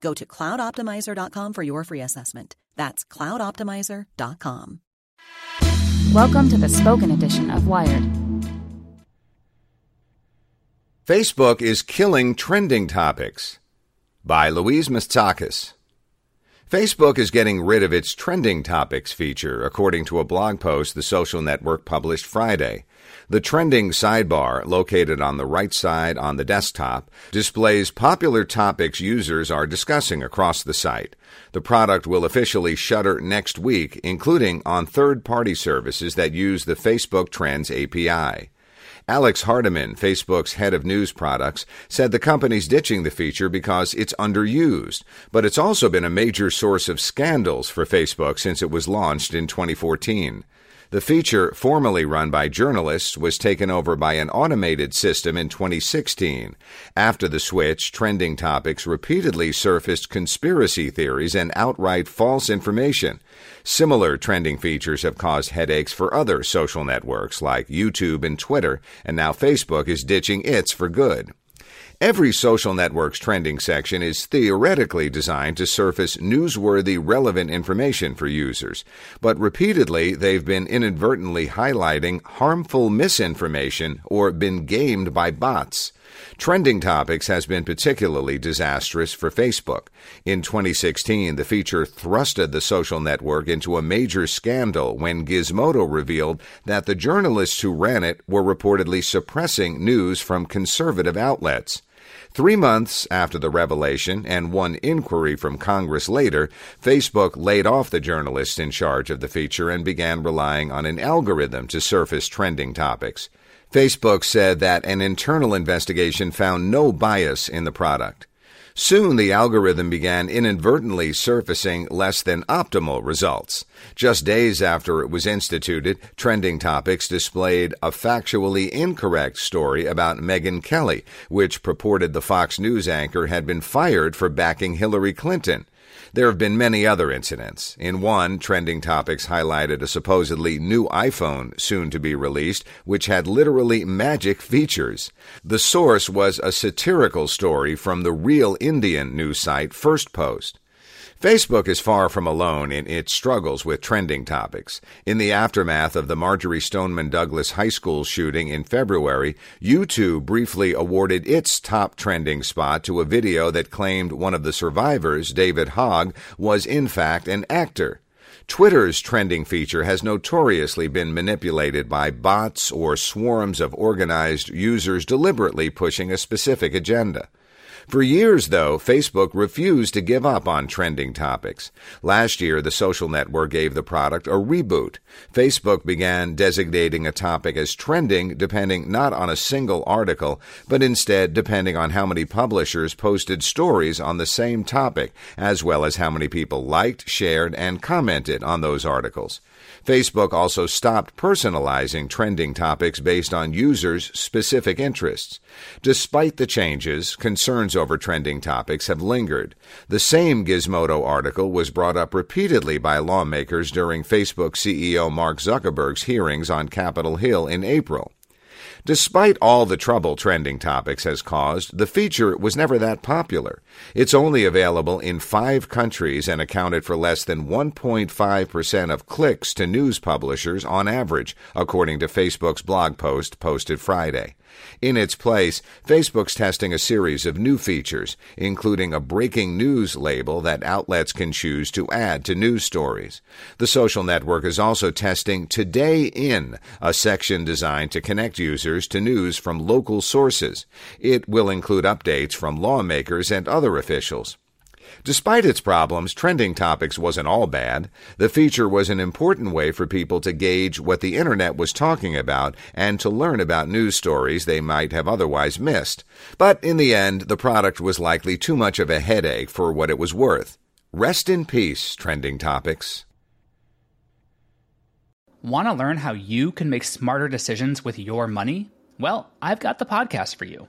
Go to cloudoptimizer.com for your free assessment. That's cloudoptimizer.com. Welcome to the spoken edition of Wired. Facebook is killing trending topics by Louise Matsakis. Facebook is getting rid of its trending topics feature, according to a blog post the social network published Friday. The trending sidebar, located on the right side on the desktop, displays popular topics users are discussing across the site. The product will officially shutter next week, including on third party services that use the Facebook Trends API. Alex Hardiman, Facebook's head of news products, said the company's ditching the feature because it's underused, but it's also been a major source of scandals for Facebook since it was launched in 2014. The feature, formerly run by journalists, was taken over by an automated system in 2016. After the switch, trending topics repeatedly surfaced conspiracy theories and outright false information. Similar trending features have caused headaches for other social networks like YouTube and Twitter, and now Facebook is ditching its for good. Every social network's trending section is theoretically designed to surface newsworthy, relevant information for users, but repeatedly they've been inadvertently highlighting harmful misinformation or been gamed by bots. Trending topics has been particularly disastrous for Facebook. In 2016, the feature thrusted the social network into a major scandal when Gizmodo revealed that the journalists who ran it were reportedly suppressing news from conservative outlets. Three months after the revelation and one inquiry from Congress later, Facebook laid off the journalist in charge of the feature and began relying on an algorithm to surface trending topics. Facebook said that an internal investigation found no bias in the product. Soon the algorithm began inadvertently surfacing less than optimal results. Just days after it was instituted, Trending Topics displayed a factually incorrect story about Megyn Kelly, which purported the Fox News anchor had been fired for backing Hillary Clinton. There have been many other incidents. In one, Trending Topics highlighted a supposedly new iPhone soon to be released, which had literally magic features. The source was a satirical story from the real Indian news site First Post. Facebook is far from alone in its struggles with trending topics. In the aftermath of the Marjory Stoneman Douglas High School shooting in February, YouTube briefly awarded its top trending spot to a video that claimed one of the survivors, David Hogg, was in fact an actor. Twitter's trending feature has notoriously been manipulated by bots or swarms of organized users deliberately pushing a specific agenda. For years, though, Facebook refused to give up on trending topics. Last year, the social network gave the product a reboot. Facebook began designating a topic as trending depending not on a single article, but instead depending on how many publishers posted stories on the same topic, as well as how many people liked, shared, and commented on those articles. Facebook also stopped personalizing trending topics based on users' specific interests. Despite the changes, concerns over trending topics have lingered. The same Gizmodo article was brought up repeatedly by lawmakers during Facebook CEO Mark Zuckerberg's hearings on Capitol Hill in April. Despite all the trouble trending topics has caused, the feature was never that popular. It's only available in five countries and accounted for less than 1.5% of clicks to news publishers on average, according to Facebook's blog post posted Friday. In its place, Facebook's testing a series of new features, including a breaking news label that outlets can choose to add to news stories. The social network is also testing Today In, a section designed to connect users to news from local sources. It will include updates from lawmakers and other officials. Despite its problems, Trending Topics wasn't all bad. The feature was an important way for people to gauge what the internet was talking about and to learn about news stories they might have otherwise missed. But in the end, the product was likely too much of a headache for what it was worth. Rest in peace, Trending Topics. Want to learn how you can make smarter decisions with your money? Well, I've got the podcast for you.